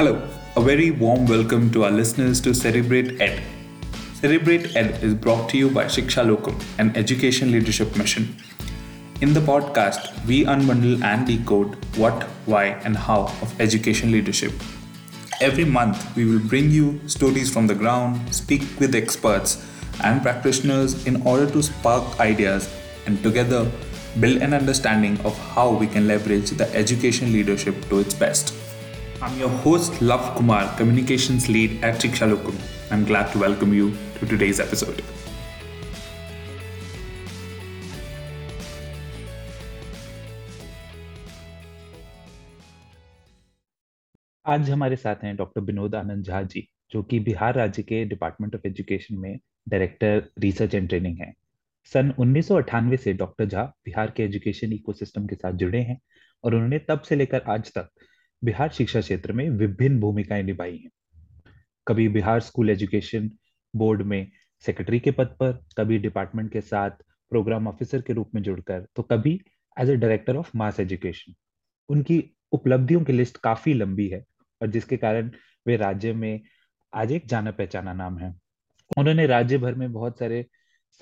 Hello, a very warm welcome to our listeners to Celebrate Ed. Celebrate Ed is brought to you by Shiksha Locum, an education leadership mission. In the podcast, we unbundle and decode what, why, and how of education leadership. Every month, we will bring you stories from the ground, speak with experts and practitioners in order to spark ideas and together build an understanding of how we can leverage the education leadership to its best. I'm your host, Love Kumar, Communications Lead at Shiksha I'm glad to welcome you to today's episode. आज हमारे साथ हैं doctor Vinod Anand Jha ji जो कि बिहार राज्य के department of education में director research and training है सन उन्नीस सौ अठानवे से डॉक्टर झा बिहार के एजुकेशन इकोसिस्टम के साथ जुड़े हैं और उन्होंने तब से लेकर आज तक बिहार शिक्षा क्षेत्र में विभिन्न भूमिकाएँ निभाई हैं। कभी बिहार स्कूल एजुकेशन बोर्ड में सेक्रेटरी के पद पर, कभी डिपार्टमेंट के साथ प्रोग्राम ऑफिसर के रूप में जुड़कर तो कभी as a director of mass education उनकी उपलब्धियों की लिस्ट काफ़ी लंबी है और जिसके कारण वे राज्य में आज एक जाना पहचाना नाम है। उन्होंने राज्य भर में बहुत सारे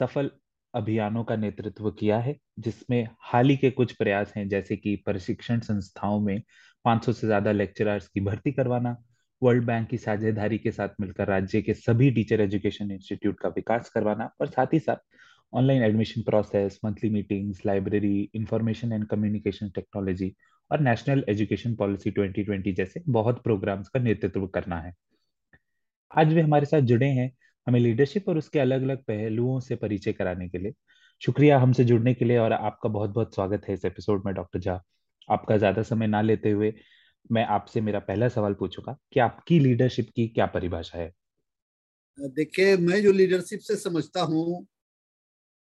सफल अभियानों का नेतृत्व किया है, जिसमें हाल ही के कुछ प्रयास हैं, जैसे कि प्रशिक्षण संस्थाओं में 500 से ज़्यादा लेक्चरर्स की भर्ती करवाना वर्ल्ड बैंक की साझेदारी के साथ मिलकर राज्य के सभी टीचर एजुकेशन इंस्टीट्यूट का विकास करवाना और साथ ही साथ online admission process monthly meetings library information and communication technology और नेशनल एजुकेशन पॉलिसी 2020 जैसे बहुत प्रोग्राम्स का नेतृत्व करना है। आज वे हमारे साथ जुड़े हैं हमें लीडरशिप और उसके अलग अलग पहलुओं से परिचय कराने के लिए। शुक्रिया हमसे जुड़ने के लिए और आपका बहुत बहुत स्वागत है इस एपिसोड में डॉक्टर झा आपका ज़्यादा समय ना लेते हुए मैं आपसे मेरा पहला सवाल पूछूँगा, कि आपकी लीडरशिप की क्या परिभाषा है? देखिए, मैं जो लीडरशिप से समझता हूँ,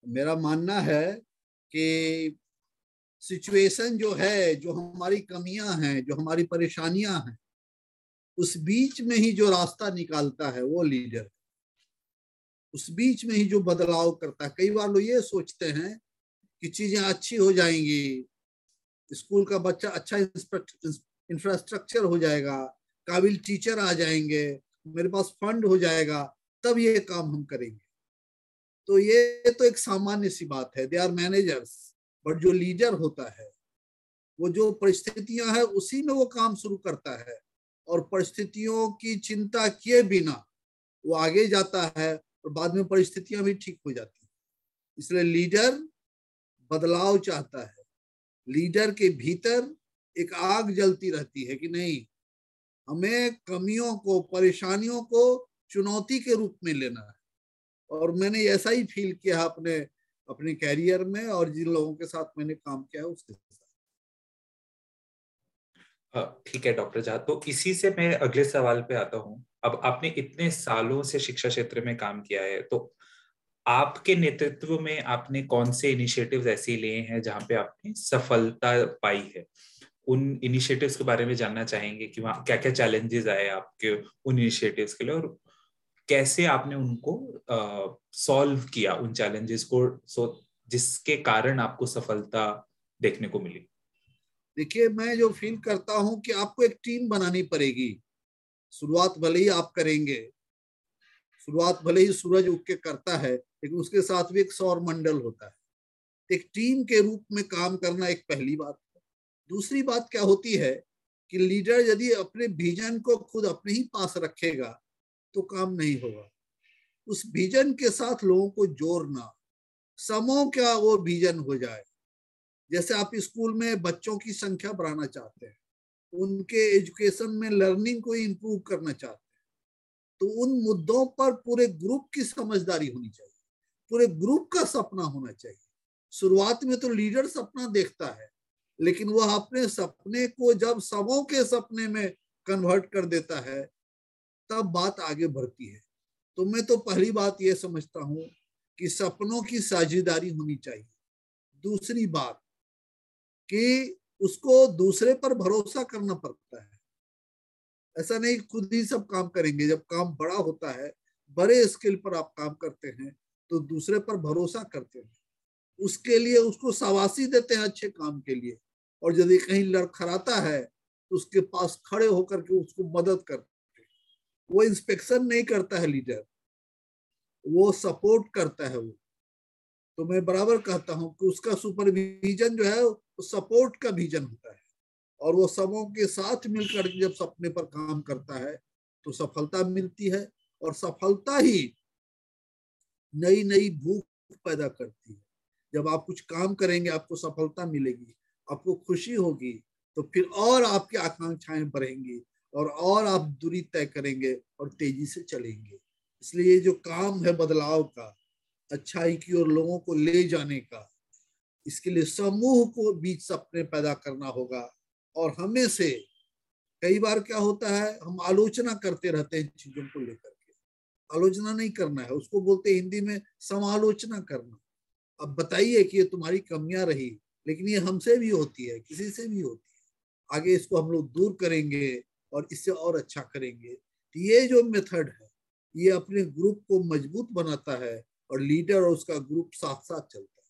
मेरा मानना है कि सिचुएशन जो है, जो हमारी कमियाँ हैं, जो हमारी परेशानियाँ हैं, उस बीच में ही जो रास्ता निकालता है वो लीडर। उस बीच में ही जो बदलाव करता है। कई बार लोग ये सोचते हैं कि चीज़ें अच्छी हो जाएँगी स्कूल का बच्चा अच्छा इंफ्रास्ट्रक्चर हो जाएगा, काबिल टीचर आ जाएँगे, मेरे पास फंड हो जाएगा, तब ये काम हम करेंगे। तो ये तो एक सामान्य सी बात है दे आर मैनेजर्स बट जो लीडर होता है, वो जो परिस्थितियाँ है, उसी में वो काम शुरू करता है। और परिस्थितियों की चिंता किए बिना वो आगे जाता है और बाद में परिस्थितियाँ भी ठीक हो जाती है। इसलिए लीडर बदलाव चाहता है। लीडर के भीतर एक आग जलती रहती है कि नहीं? हमें कमियों को, परेशानियों को चुनौती के रूप में लेना है। और मैंने ऐसा ही फील किया अपने अपने कैरियर में और जिन लोगों के साथ मैंने काम किया है, उसके साथ। ठीक है, डॉक्टर झा तो इसी से मैं अगले सवाल पे आता हूँ। अब आपने इतने सालों से शिक्षा क्षेत्र में काम किया है तो आपके नेतृत्व में आपने कौन से इनिशिएटिव्स ऐसे लिए हैं जहाँ पे आपने सफलता पाई है? उन इनिशिएटिव्स के बारे में जानना चाहेंगे कि वहाँ क्या क्या चैलेंजेस आए आपके उन इनिशिएटिव्स के लिए और कैसे आपने उनको सॉल्व किया उन चैलेंजेस को सो जिसके कारण आपको सफलता देखने को मिली? देखिए, मैं जो फील करता हूँ कि आपको एक टीम बनानी पड़ेगी। शुरुआत भले ही आप करेंगे। शुरुआत भले ही सूरज उग के करता है लेकिन उसके साथ भी एक सौर मंडल होता है। एक टीम के रूप में काम करना एक पहली बात है। दूसरी बात क्या होती है कि लीडर यदि अपने विजन को खुद अपने ही पास रखेगा तो काम नहीं होगा। उस विजन के साथ लोगों को जोड़ना समो क्या वो विजन हो जाए। जैसे आप स्कूल में बच्चों की संख्या बढ़ाना चाहते हैं, उनके एजुकेशन में लर्निंग को इम्प्रूव करना चाहते हैं तो उन मुद्दों पर पूरे ग्रुप की समझदारी होनी चाहिए। पूरे ग्रुप का सपना होना चाहिए। शुरुआत में तो लीडर सपना देखता है, लेकिन वह अपने सपने को जब सबों के सपने में कन्वर्ट कर देता है, तब बात आगे बढ़ती है। तो मैं तो पहली बात यह समझता हूँ कि सपनों की साझेदारी होनी चाहिए। दूसरी बात कि उसको दूसरे पर भरोसा करना पड़ता है। ऐसा नहीं, खुद ही सब काम करेंगे। जब काम बड़ा होता है, बड़े स्केल पर आप काम करते हैं तो दूसरे पर भरोसा करते हैं। उसके लिए उसको सवासी देते हैं अच्छे काम के लिए। और यदि कहीं लड़खड़ाता है तो उसके पास खड़े होकर के उसको मदद करते हैं। वो इंस्पेक्शन नहीं करता है लीडर वो सपोर्ट करता है वो। तो मैं बराबर कहता हूँ कि उसका सुपरविजन जो है, वो सपोर्ट का विजन होता है। और वो सबों के साथ मिलकर जब सपने पर काम करता है तो सफलता मिलती है। और सफलता ही नई नई भूख पैदा करती है। जब आप कुछ काम करेंगे, आपको सफलता मिलेगी, आपको खुशी होगी तो फिर और आपकी आकांक्षाएँ बढ़ेंगी और और आप दूरी तय करेंगे और तेज़ी से चलेंगे। इसलिए ये जो काम है बदलाव का, अच्छाई की और लोगों को ले जाने का, इसके लिए समूह को बीच सपने पैदा करना होगा और हमें से कई बार क्या होता है, हम आलोचना करते रहते हैं चीज़ों को लेकर। आलोचना नहीं करना है। उसको बोलते हिंदी में समालोचना करना। अब बताइए कि ये तुम्हारी कमियाँ रही, लेकिन ये हमसे भी होती है, किसी से भी होती है। आगे इसको हम लोग दूर करेंगे और इससे और अच्छा करेंगे। तो ये जो मेथड है, ये अपने ग्रुप को मज़बूत बनाता है और लीडर और उसका ग्रुप साथ साथ चलता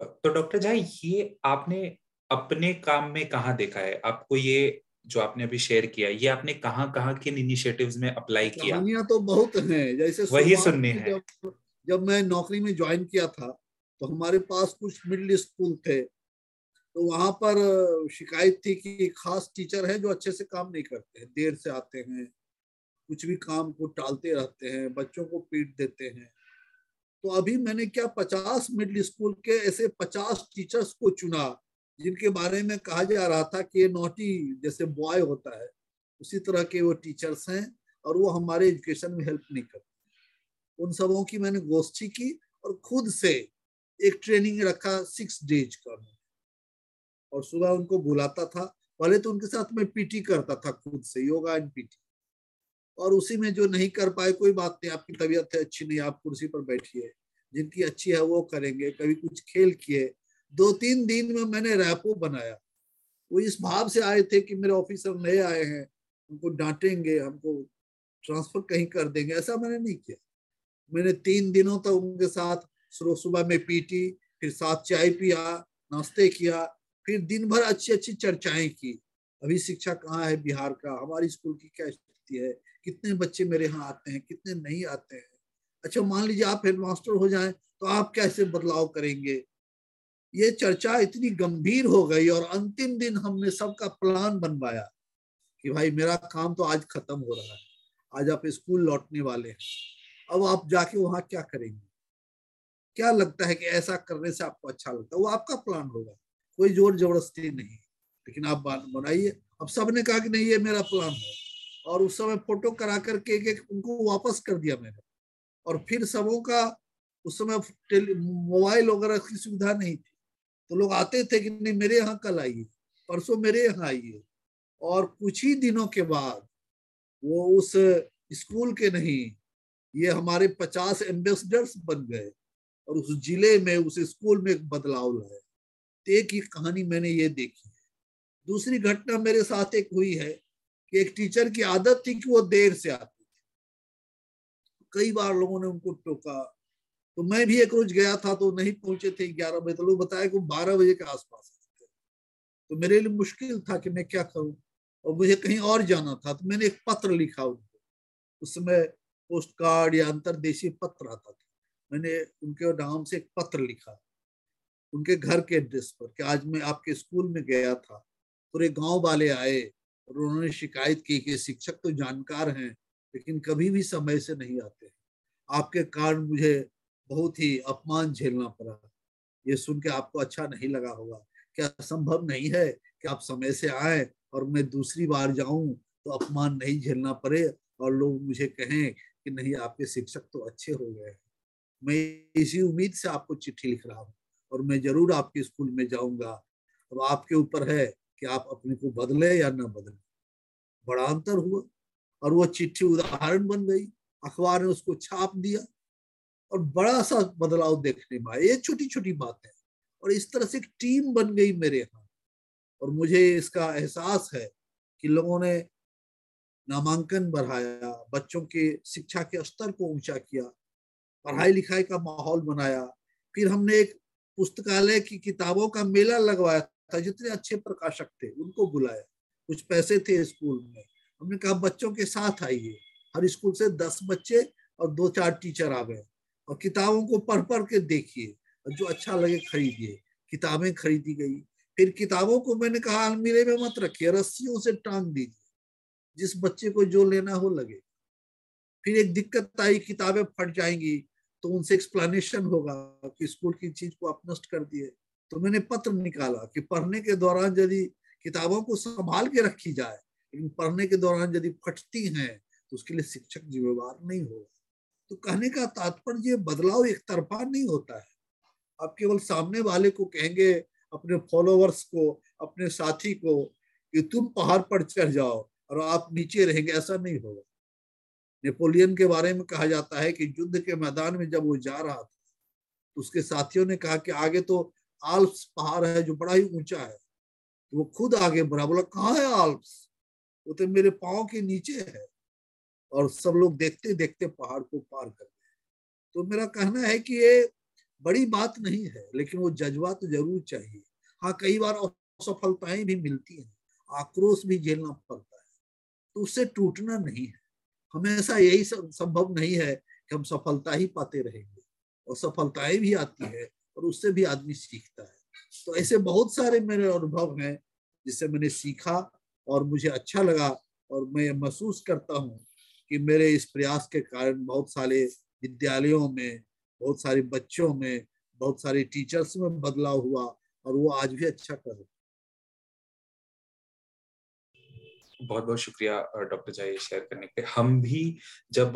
है। तो डॉक्टर झा ये आपने अपने काम में कहा देखा है? आपको ये जो आपने अभी शेयर किया ये आपने कहाँ कहाँ किन इनिशिएटिव्स में अप्लाई किया? कहानियाँ तो बहुत हैं जैसे वही सुननी है। जब, जब मैं नौकरी में ज्वाइन किया था तो हमारे पास कुछ मिडिल स्कूल थे। तो वहाँ पर शिकायत थी कि खास टीचर है जो अच्छे से काम नहीं करते हैं देर से आते हैं कुछ भी काम को टालते रहते हैं बच्चों को पीट देते हैं। तो अभी मैंने क्या पचास मिडिल स्कूल के ऐसे पचास टीचर्स को चुना जिनके बारे में कहा जा रहा था कि ये नोटी जैसे बॉय होता है, उसी तरह के वो टीचर्स हैं और वो हमारे एजुकेशन में हेल्प नहीं करते। उन सबों की मैंने गोष्ठी की और खुद से एक ट्रेनिंग रखा सिक्स डेज़ का और सुबह उनको बुलाता था। पहले तो उनके साथ मैं पीटी करता था खुद से, योगा एंड पीटी और उसी में जो नहीं कर पाए, कोई बात नहीं, आपकी तबीयत है अच्छी नहीं, आप कुर्सी पर बैठिए, जिनकी अच्छी है वो करेंगे, कभी कुछ खेल किए दो तीन दिन में मैंने रैपो बनाया। वो इस भाव से आए थे कि मेरे ऑफिसर नए आए हैं उनको डांटेंगे, हमको ट्रांसफ़र कहीं कर देंगे, ऐसा मैंने नहीं किया। मैंने तीन दिनों तक उनके साथ सुबह में पीटी, फिर साथ चाय पिया, नाश्ते किया, फिर दिन भर अच्छी अच्छी चर्चाएँ की। अभी शिक्षा कहाँ है बिहार का? हमारी स्कूल की क्या स्थिति है? कितने बच्चे मेरे यहाँ आते हैं? कितने नहीं आते हैं? अच्छा मान लीजिए आप हेडमास्टर हो जाएँ तो आप कैसे बदलाव करेंगे? ये चर्चा इतनी गंभीर हो गई और अंतिम दिन हमने सबका प्लान बनवाया कि भाई मेरा काम तो आज खत्म हो रहा है, आज आप स्कूल लौटने वाले हैं, अब आप जाके वहाँ क्या करेंगे? क्या लगता है कि ऐसा करने से आपको अच्छा लगता है? वो आपका प्लान होगा, कोई ज़ोर ज़बरदस्ती नहीं। लेकिन आप बनाइए। अब सबने कहा कि नहीं, ये मेरा प्लान है। और उस समय फ़ोटो करा करके एक एक उनको वापस कर दिया मैंने। और फिर सबों का उस समय मोबाइल वगैरह की सुविधा नहीं थी। तो लोग आते थे कि नहीं, मेरे यहाँ कल आइए, परसों मेरे यहाँ आइए। और कुछ ही दिनों के बाद वो उस स्कूल के नहीं, ये हमारे पचास एम्बेसडर्स बन गए और उस ज़िले में, उस स्कूल में एक बदलाव लाए तो एक ही कहानी मैंने ये देखी है। दूसरी घटना मेरे साथ एक हुई है कि एक टीचर की आदत थी कि वो देर से आती थी। कई बार लोगों ने उनको टोका तो मैं भी एक रोज गया था तो नहीं पहुँचे थे ग्यारह बजे। तो लोग बताया कि बारह बजे के आसपास तो मेरे लिए मुश्किल था कि मैं क्या करूँ? और मुझे कहीं और जाना था। तो मैंने एक पत्र लिखा उनको उस समय पोस्ट कार्ड या अंतरदेशीय पत्र आता था। मैंने उनके नाम से एक पत्र लिखा। उनके घर के एड्रेस पर कि आज मैं आपके स्कूल में गया था। पूरे गाँव वाले आए और उन्होंने शिकायत की कि शिक्षक तो जानकार हैं, लेकिन कभी भी समय से नहीं आते आपके कारण मुझे बहुत ही अपमान झेलना पड़ा। ये सुन के आपको अच्छा नहीं लगा होगा। क्या संभव नहीं है कि आप समय से आए और मैं दूसरी बार जाऊँ तो अपमान नहीं झेलना पड़े और लोग मुझे कहें कि नहीं, आपके शिक्षक तो अच्छे हो गए मैं इसी उम्मीद से आपको चिट्ठी लिख रहा हूँ और मैं ज़रूर आपके स्कूल में जाऊँगा। अब आपके ऊपर है कि आप अपने को बदले या ना बदले। बड़ा अंतर हुआ और वो चिट्ठी उदाहरण बन गई। अखबार ने उसको छाप दिया। और बड़ा सा बदलाव देखने में आया। ये छोटी छोटी बात। है और इस तरह से एक टीम बन गई मेरे यहाँ। और मुझे इसका एहसास है कि लोगों ने नामांकन बढ़ाया, बच्चों के शिक्षा के स्तर को ऊँचा किया पढ़ाई लिखाई का माहौल बनाया। फिर हमने एक पुस्तकालय की किताबों का मेला लगवाया था, जितने अच्छे प्रकाशक थे, उनको बुलाया। कुछ पैसे थे स्कूल में। हमने कहा, बच्चों के साथ आइए। हर स्कूल से दस बच्चे और दो चार टीचर आ गए। और किताबों को पढ़ पढ़ के देखिए जो अच्छा लगे खरीदिए। किताबें खरीदी गई। फिर किताबों को मैंने कहा, अलमीरे में मत रखिए, रस्सियों से टांग दीजिए। जिस बच्चे को जो लेना हो लगे। फिर एक दिक्कत आई, किताबें फट जाएँगी तो उनसे एक्सप्लेनेशन होगा कि स्कूल की चीज़ को आप नष्ट कर दिए। तो मैंने पत्र निकाला कि पढ़ने के दौरान यदि किताबों को संभाल के रखी जाए, लेकिन पढ़ने के दौरान यदि फटती हैं तो उसके लिए शिक्षक जिम्मेवार नहीं होगा। तो कहने का तात्पर्य बदलाव एक तरफा नहीं होता है। आप केवल सामने वाले को कहेंगे, अपने फॉलोअर्स को, अपने साथी को कि तुम पहाड़ पर चढ़ जाओ और आप नीचे रहेंगे, ऐसा नहीं होगा। नेपोलियन के बारे में कहा जाता है कि युद्ध के मैदान में जब वो जा रहा था तो उसके साथियों ने कहा कि आगे तो आल्प्स पहाड़ है जो बड़ा ही ऊँचा है तो वो खुद आगे बढ़ा, बोला, कहाँ है आल्प्स? वो तो मेरे पाओ के नीचे है। और सब लोग देखते देखते पहाड़ को पार कर गए तो मेरा कहना है कि ये बड़ी बात नहीं है, लेकिन वो जज्बा तो ज़रूर चाहिए। हाँ कई बार असफलताएँ भी मिलती हैं, आक्रोश भी झेलना पड़ता है तो उससे टूटना नहीं है। हमेशा यही संभव नहीं है कि हम सफलता ही पाते रहेंगे, और सफलताएँ भी आती है और उससे भी आदमी सीखता है। तो ऐसे बहुत सारे मेरे अनुभव हैं जिससे मैंने सीखा और मुझे अच्छा लगा और मैं महसूस करता हूँ कि मेरे इस प्रयास के कारण बहुत सारे विद्यालयों में, बहुत सारे बच्चों में, बहुत सारे टीचर्स में बदलाव हुआ और वो आज भी अच्छा कर रहे बहुत बहुत शुक्रिया डॉक्टर जाए शेयर करने के हम भी जब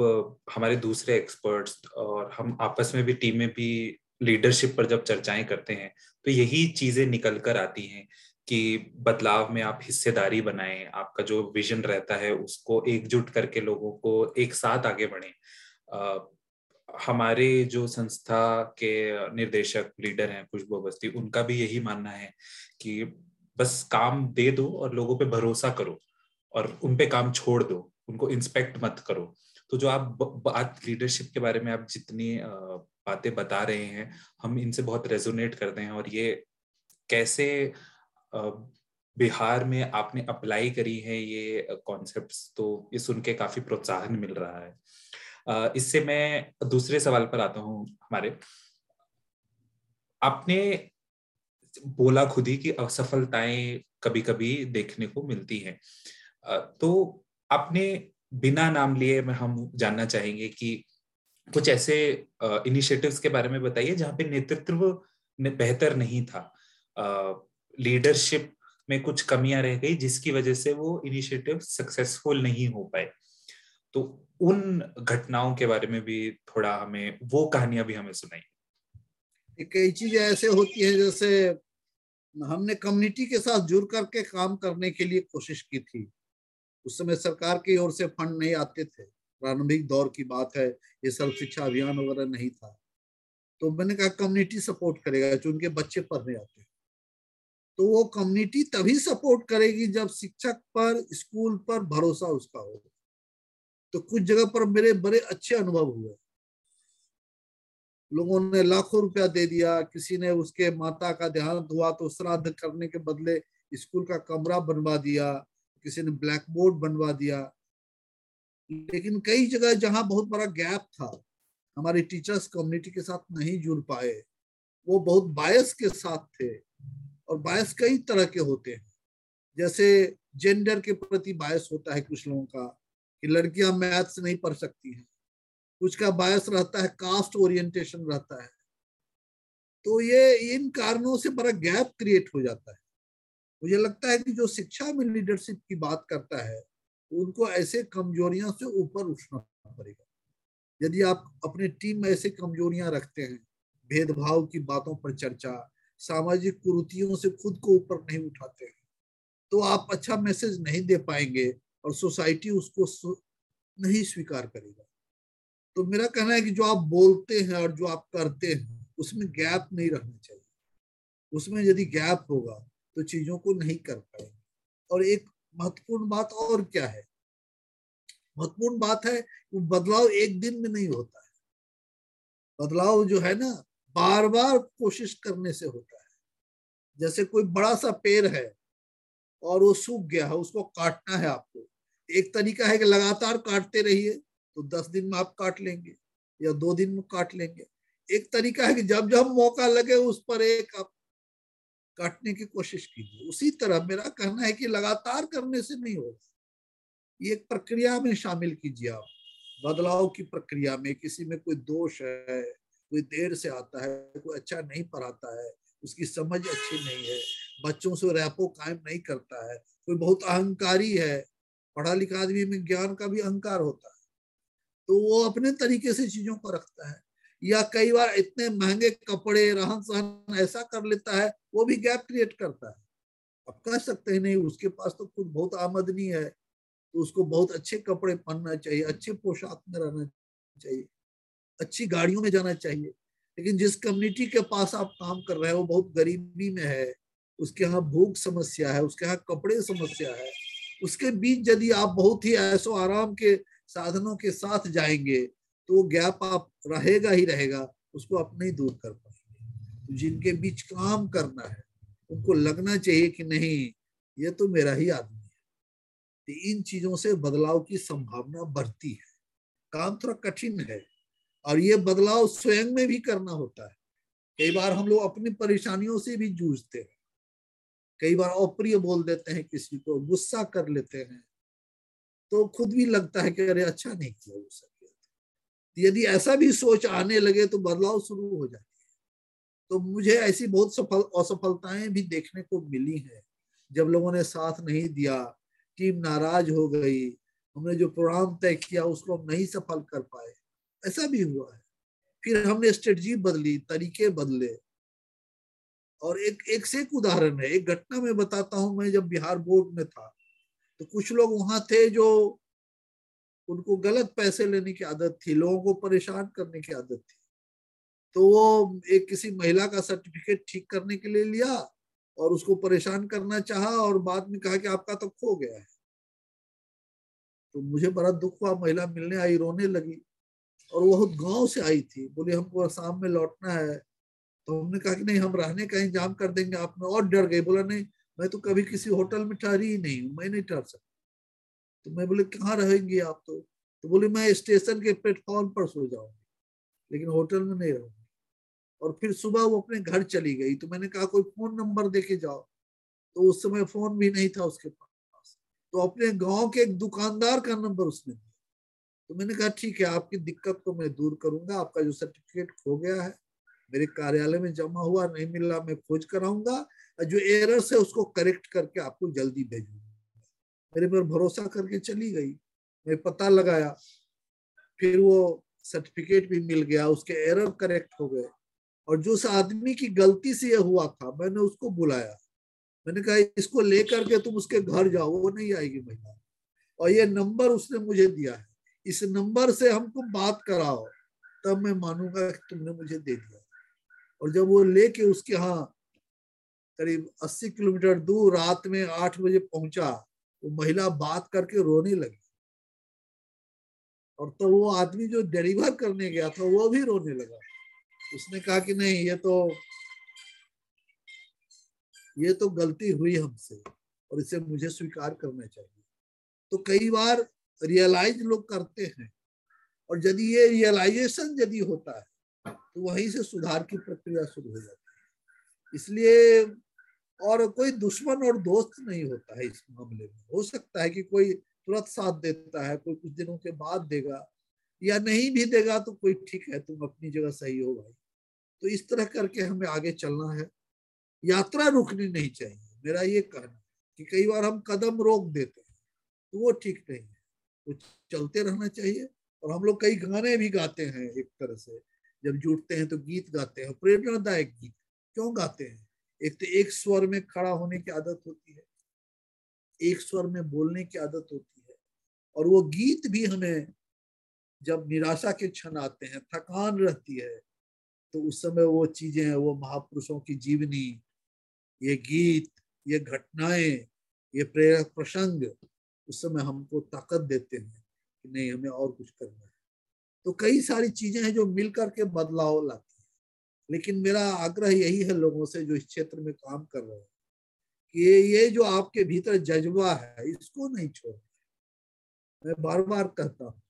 हमारे दूसरे एक्सपर्ट्स और हम आपस में भी टीम में भी लीडरशिप पर जब चर्चाएँ करते हैं तो यही चीज़ें निकल कर आती हैं कि बदलाव में आप हिस्सेदारी बनाएँ, आपका जो विजन रहता है उसको एकजुट करके लोगों को एक साथ आगे बढ़े। हमारे जो संस्था के निर्देशक, लीडर हैं खुशबू अवस्थी, उनका भी यही मानना है कि बस काम दे दो और लोगों पे भरोसा करो और उन पे काम छोड़ दो, उनको इंस्पेक्ट मत करो। तो जो आप बात लीडरशिप के बारे में आप जितनी बातें बता रहे हैं, हम इनसे बहुत रेजोनेट करते हैं और ये कैसे बिहार में आपने अप्लाई करी है ये कॉन्सेप्ट्स तो ये सुन के काफ़ी प्रोत्साहन मिल रहा है। इससे मैं दूसरे सवाल पर आता हूँ हमारे। आपने बोला खुद ही कि असफलताएँ कभी कभी देखने को मिलती हैं। तो आपने बिना नाम लिए हम जानना चाहेंगे कि कुछ ऐसे इनिशिएटिव्स के बारे में बताइए जहाँ पे नेतृत्व ने बेहतर नहीं था। लीडरशिप में कुछ कमियाँ रह गई, जिसकी वजह से वो इनिशिएटिव सक्सेसफुल नहीं हो पाए। तो उन घटनाओं के बारे में भी थोड़ा हमें, वो कहानियाँ भी हमें सुनाई कई चीज़ें ऐसे होती है, जैसे हमने कम्युनिटी के साथ जुड़ करके काम करने के लिए कोशिश की थी। उस समय सरकार की ओर से फंड नहीं आते थे। प्रारंभिक दौर की बात है, ये सर्व शिक्षा अभियान वगैरह नहीं था। तो मैंने कहा कम्युनिटी सपोर्ट करेगा, जो उनके बच्चे पढ़ने आते हैं। तो वो कम्युनिटी तभी सपोर्ट करेगी जब शिक्षक पर स्कूल पर भरोसा उसका हो। तो कुछ जगह पर मेरे बड़े अच्छे अनुभव हुए। लोगों ने लाखों रुपया दे दिया, किसी ने उसके माता का देहांत हुआ तो श्राद्ध करने के बदले स्कूल का कमरा बनवा दिया, किसी ने ब्लैक बोर्ड बनवा दिया। लेकिन कई जगह जहाँ बहुत बड़ा गैप था, हमारे टीचर्स कम्युनिटी के साथ नहीं जुड़ पाए, वो बहुत बायस के साथ थे। और बायस कई तरह के होते हैं। जैसे जेंडर के प्रति बायस होता है कुछ लोगों का, कि लड़कियाँ मैथ्स नहीं पढ़ सकती हैं। कुछ का बायस रहता है कास्ट ओरिएंटेशन रहता है। तो ये, इन कारणों से बड़ा गैप क्रिएट हो जाता है। मुझे लगता है कि जो शिक्षा में लीडरशिप की बात करता है, उनको ऐसे कमजोरियों से ऊपर उठना पड़ेगा। यदि आप अपने टीम में ऐसे कमजोरियाँ रखते हैं, भेदभाव की बातों पर चर्चा सामाजिक कुरुतियों से खुद को ऊपर नहीं उठाते हैं। तो आप अच्छा मैसेज नहीं दे पाएँगे और सोसाइटी उसको नहीं स्वीकार करेगा। तो मेरा कहना है कि जो आप बोलते हैं और जो आप करते हैं, उसमें गैप नहीं रहना चाहिए। उसमें यदि गैप होगा तो चीज़ों को नहीं कर पाएँगे। और एक महत्वपूर्ण बात और क्या है? महत्वपूर्ण बात है बदलाव एक दिन में नहीं होता है। बदलाव जो है ना बार बार कोशिश करने से होता है। जैसे कोई बड़ा सा पेड़ है और वो सूख गया है, उसको काटना है आपको। एक तरीका है कि लगातार काटते रहिए तो दस दिन में आप काट लेंगे या दो दिन में काट लेंगे। एक तरीका है कि जब जब मौका लगे, उस पर एक आप काटने की कोशिश कीजिए। उसी तरह मेरा कहना है कि लगातार करने से नहीं होगा। ये एक प्रक्रिया में शामिल कीजिए आप। बदलाव की प्रक्रिया में किसी में कोई दोष है कोई देर से आता है, कोई अच्छा नहीं पढ़ाता है, उसकी समझ अच्छी नहीं है, बच्चों से रैपो कायम नहीं करता है, कोई बहुत अहंकारी है पढ़ा लिखा आदमी में ज्ञान का भी अहंकार होता है तो वो अपने तरीके से चीज़ों को रखता है, या कई बार इतने महँगे कपड़े रहन सहन ऐसा कर लेता है, वो भी गैप क्रिएट करता है। अब कह सकते हैं, नहीं, उसके पास तो कुछ बहुत आमदनी है तो उसको बहुत अच्छे कपड़े पहनना चाहिए, अच्छे पोशाक में रहना चाहिए अच्छी गाड़ियों में जाना चाहिए। लेकिन जिस कम्युनिटी के पास आप काम कर रहे हैं बहुत गरीबी में है, उसके यहाँ भूख समस्या है, उसके यहाँ कपड़े समस्या है, उसके बीच यदि आप बहुत ही ऐसो आराम के साधनों के साथ जाएँगे तो वो गैप आप रहेगा ही रहेगा, उसको आप नहीं दूर कर पाएँगे। तो जिनके बीच काम करना है, उनको लगना चाहिए कि नहीं, ये तो मेरा ही आदमी है। तो इन चीज़ों से बदलाव की संभावना बढ़ती है। काम थोड़ा कठिन है और ये बदलाव स्वयं में भी करना होता है। कई बार हम लोग अपनी परेशानियों से भी जूझते हैं। कई बार अप्रिय बोल देते हैं किसी को, गुस्सा कर लेते हैं। तो खुद भी लगता है कि अरे अच्छा नहीं किया वो सब यदि ऐसा भी सोच आने लगे तो बदलाव शुरू हो जाती है। तो मुझे ऐसी बहुत सफल, असफलताएँ भी देखने को मिली हैं। जब लोगों ने साथ नहीं दिया, टीम नाराज़ हो गई, हमने जो प्रोग्राम तय किया उसको हम नहीं सफल कर पाए। ऐसा भी हुआ है। फिर हमने स्ट्रेटजी बदली, तरीके बदले। और एक एक से एक उदाहरण है। एक घटना में बताता हूँ, मैं जब बिहार बोर्ड में था तो कुछ लोग वहाँ थे जो उनको गलत पैसे लेने की आदत थी, लोगों को परेशान करने की आदत थी। तो वो एक किसी महिला का सर्टिफिकेट ठीक करने के लिए लिया और उसको परेशान करना चाहा और बाद में कहा कि आपका तो खो गया है। तो मुझे बड़ा दुख हुआ, महिला मिलने आई, रोने लगी। और वो गाँव से आई थी। बोले, हमको शाम में लौटना है। तो हमने कहा कि नहीं, हम रहने का इंतज़ाम कर देंगे। आपने और डर गई। बोला, नहीं, मैं तो कभी किसी होटल में ठहरी ही नहीं हूँ। मैं नहीं ठहर सकता। तो मैं बोले, कहाँ रहेंगे आप तो? तो बोले, मैं स्टेशन के प्लेटफॉर्म पर सो जाऊँगी, लेकिन होटल में नहीं रहूँगी। और फिर सुबह वो अपने घर चली गई। तो मैंने कहा, कोई फ़ोन नंबर देके जाओ। तो उस समय फ़ोन भी नहीं था उसके पास। तो अपने गाँव के एक दुकानदार का नंबर उसने दिया। तो मैंने कहा, ठीक है, आपकी दिक्कत को मैं दूर करूँगा, आपका जो सर्टिफिकेट खो गया है, मेरे कार्यालय में जमा हुआ, नहीं मिला, मैं खोज कराऊँगा, और जो एरर है उसको करेक्ट करके आपको जल्दी भेजूँगा। मेरे पर भरोसा करके चली गई। मैं पता लगाया, फिर वो सर्टिफिकेट भी मिल गया, उसके एरर करेक्ट हो गए। और जो उस आदमी की गलती से यह हुआ था, मैंने उसको बुलाया। मैंने कहा, इसको लेकर के तुम उसके घर जाओ, वो नहीं आएगी महिला। और ये नंबर उसने मुझे दिया है। इस नंबर से हमको बात कराओ, तब मैं मानूँगा तुमने मुझे दे दिया। और जब वो लेके उसके यहाँ करीब 80 किलोमीटर दूर रात में आठ बजे पहुँचा वो महिला बात करके रोने लगी। और तो वो आदमी जो डिलीवर करने गया था, वो भी रोने लगा। उसने कहा कि नहीं, ये तो ये तो गलती हुई हमसे, और इसे मुझे स्वीकार करना चाहिए। तो कई बार रियलाइज़ लोग करते हैं। और यदि ये रियलाइजेशन यदि होता है तो वहीं से सुधार की प्रक्रिया शुरू हो जाती है। इसलिए और कोई दुश्मन और दोस्त नहीं होता है इस मामले में। हो सकता है कि कोई तुरंत साथ देता है, कोई कुछ दिनों के बाद देगा, या नहीं भी देगा तो कोई ठीक है, तुम अपनी जगह सही हो भाई। तो इस तरह करके हमें आगे चलना है। यात्रा रुकनी नहीं चाहिए। मेरा ये कहना कि कई बार हम कदम रोक देते हैं तो वो ठीक नहीं है। वो चलते रहना चाहिए। और हम लोग कई गाने भी गाते हैं एक तरह से। जब जुटते हैं तो गीत गाते हैं, प्रेरणादायक गीत। क्यों गाते हैं? एक तो एक स्वर में खड़ा होने की आदत होती है। एक स्वर में बोलने की आदत होती है। और वो गीत भी हमें जब निराशा के क्षण आते हैं, थकान रहती है तो उस समय वो चीज़ें हैं, वो महापुरुषों की जीवनी, ये गीत, ये घटनाएँ, ये प्रेरक प्रसंग उस समय हमको ताकत देते हैं कि नहीं, हमें और कुछ करना है। तो कई सारी चीज़ें हैं जो मिलकर के बदलाव लाती है। लेकिन मेरा आग्रह यही है लोगों से जो इस क्षेत्र में काम कर रहे हैं कि ये जो आपके भीतर जज्बा है, इसको नहीं छोड़ मैं बार बार कहता हूँ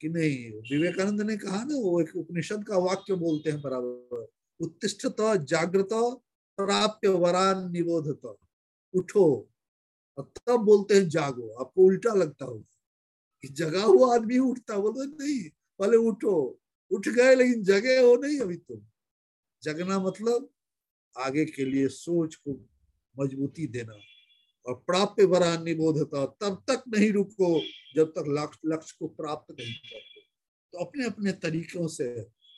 कि नहीं, विवेकानंद ने कहा ना, वो एक उपनिषद का वाक्य बोलते हैं बराबर उत्तिष्ठ जागृत प्राप्य वरान निबोधत, उठो। और तब बोलते हैं, जागो। आपको उल्टा लगता होगा। कि जगा हुआ आदमी उठता, बोलते, नहीं, पहले उठो। उठ गए, लेकिन जगे हो नहीं अभी तुम। जगना मतलब आगे के लिए सोच को मजबूती देना और प्राप्य बरा निबोधता। तब तक नहीं रुको, जब तक लक्ष्य को प्राप्त नहीं करते। तो अपने अपने तरीकों से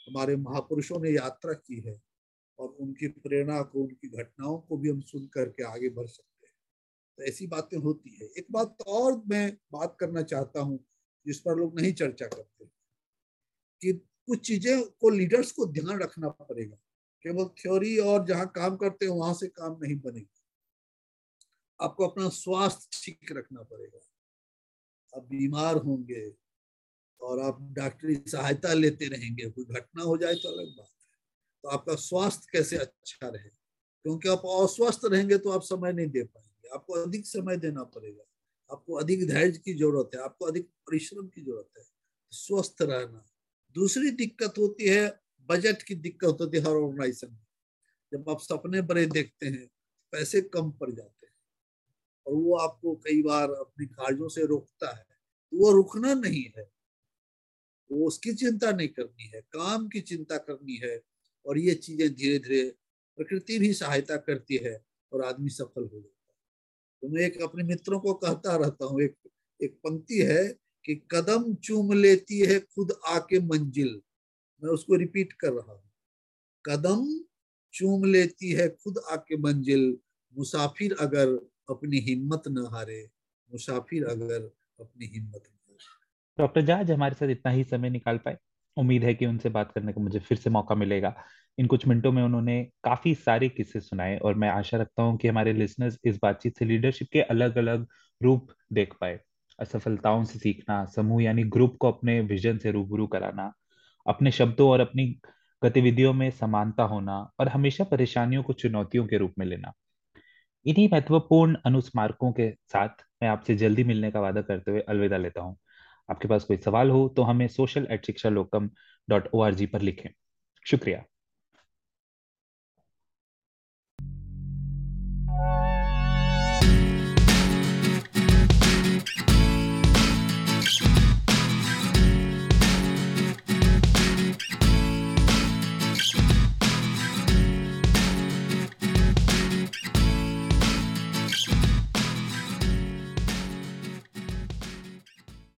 हमारे महापुरुषों ने यात्रा की है और उनकी प्रेरणा को, उनकी घटनाओं को भी हम सुन करके आगे बढ़ सकते तो ऐसी बातें होती है। एक बात और मैं बात करना चाहता हूँ, जिस पर लोग नहीं चर्चा करते। कि कुछ चीज़ें को लीडर्स को ध्यान रखना पड़ेगा। केवल थ्योरी और जहाँ काम करते हैं, वहाँ से काम नहीं बनेगा। आपको अपना स्वास्थ्य ठीक रखना पड़ेगा। आप बीमार होंगे और आप डॉक्टरी सहायता लेते रहेंगे। कोई घटना हो जाए तो अलग बात है। तो आपका स्वास्थ्य कैसे अच्छा रहे? क्योंकि आप अस्वस्थ रहेंगे तो आप समय नहीं दे पाएँगे। आपको अधिक समय देना पड़ेगा। आपको अधिक धैर्य की ज़रूरत है, आपको अधिक परिश्रम की ज़रूरत है। स्वस्थ रहना। दूसरी दिक्कत होती है, बजट की दिक्कत होती है हर ऑर्गेनाइजेशन में। जब आप सपने बड़े देखते हैं, पैसे कम पड़ जाते हैं। और वो आपको कई बार अपने कार्यों से रोकता है। तो वो रुकना नहीं है। वो उसकी चिंता नहीं करनी है, काम की चिंता करनी है। और ये चीज़ें धीरे धीरे प्रकृति भी सहायता करती है और आदमी सफल हो जाता है। तो मैं एक अपने मित्रों को कहता रहता हूँ, एक एक पंक्ति है कि कदम चूम लेती है खुद आके मंजिल। मैं उसको रिपीट कर रहा हूँ। कदम चूम लेती है खुद आके मंजिल। मुसाफिर अगर अपनी हिम्मत न हारे, मुसाफिर अगर अपनी हिम्मत न हारे। डॉक्टर जहाज़ हमारे साथ इतना ही समय निकाल पाए। उम्मीद है कि उनसे बात करने का मुझे फिर से मौका मिलेगा। इन कुछ मिनटों में उन्होंने काफ़ी सारे किस्से सुनाए और मैं आशा रखता हूँ कि हमारे लिसनर्स इस बातचीत से लीडरशिप के अलग अलग रूप देख पाए। असफलताओं से सीखना, समूह यानी ग्रुप को अपने विजन से रूबरू कराना, अपने शब्दों और अपनी गतिविधियों में समानता होना और हमेशा परेशानियों को चुनौतियों के रूप में लेना। इन्हीं महत्वपूर्ण अनुस्मारकों के साथ मैं आपसे जल्दी मिलने का वादा करते हुए अलविदा लेता हूँ। आपके पास कोई सवाल हो तो हमें सोशल एट शिक्षा लोकम डॉट ओ आर जी पर लिखें। शुक्रिया।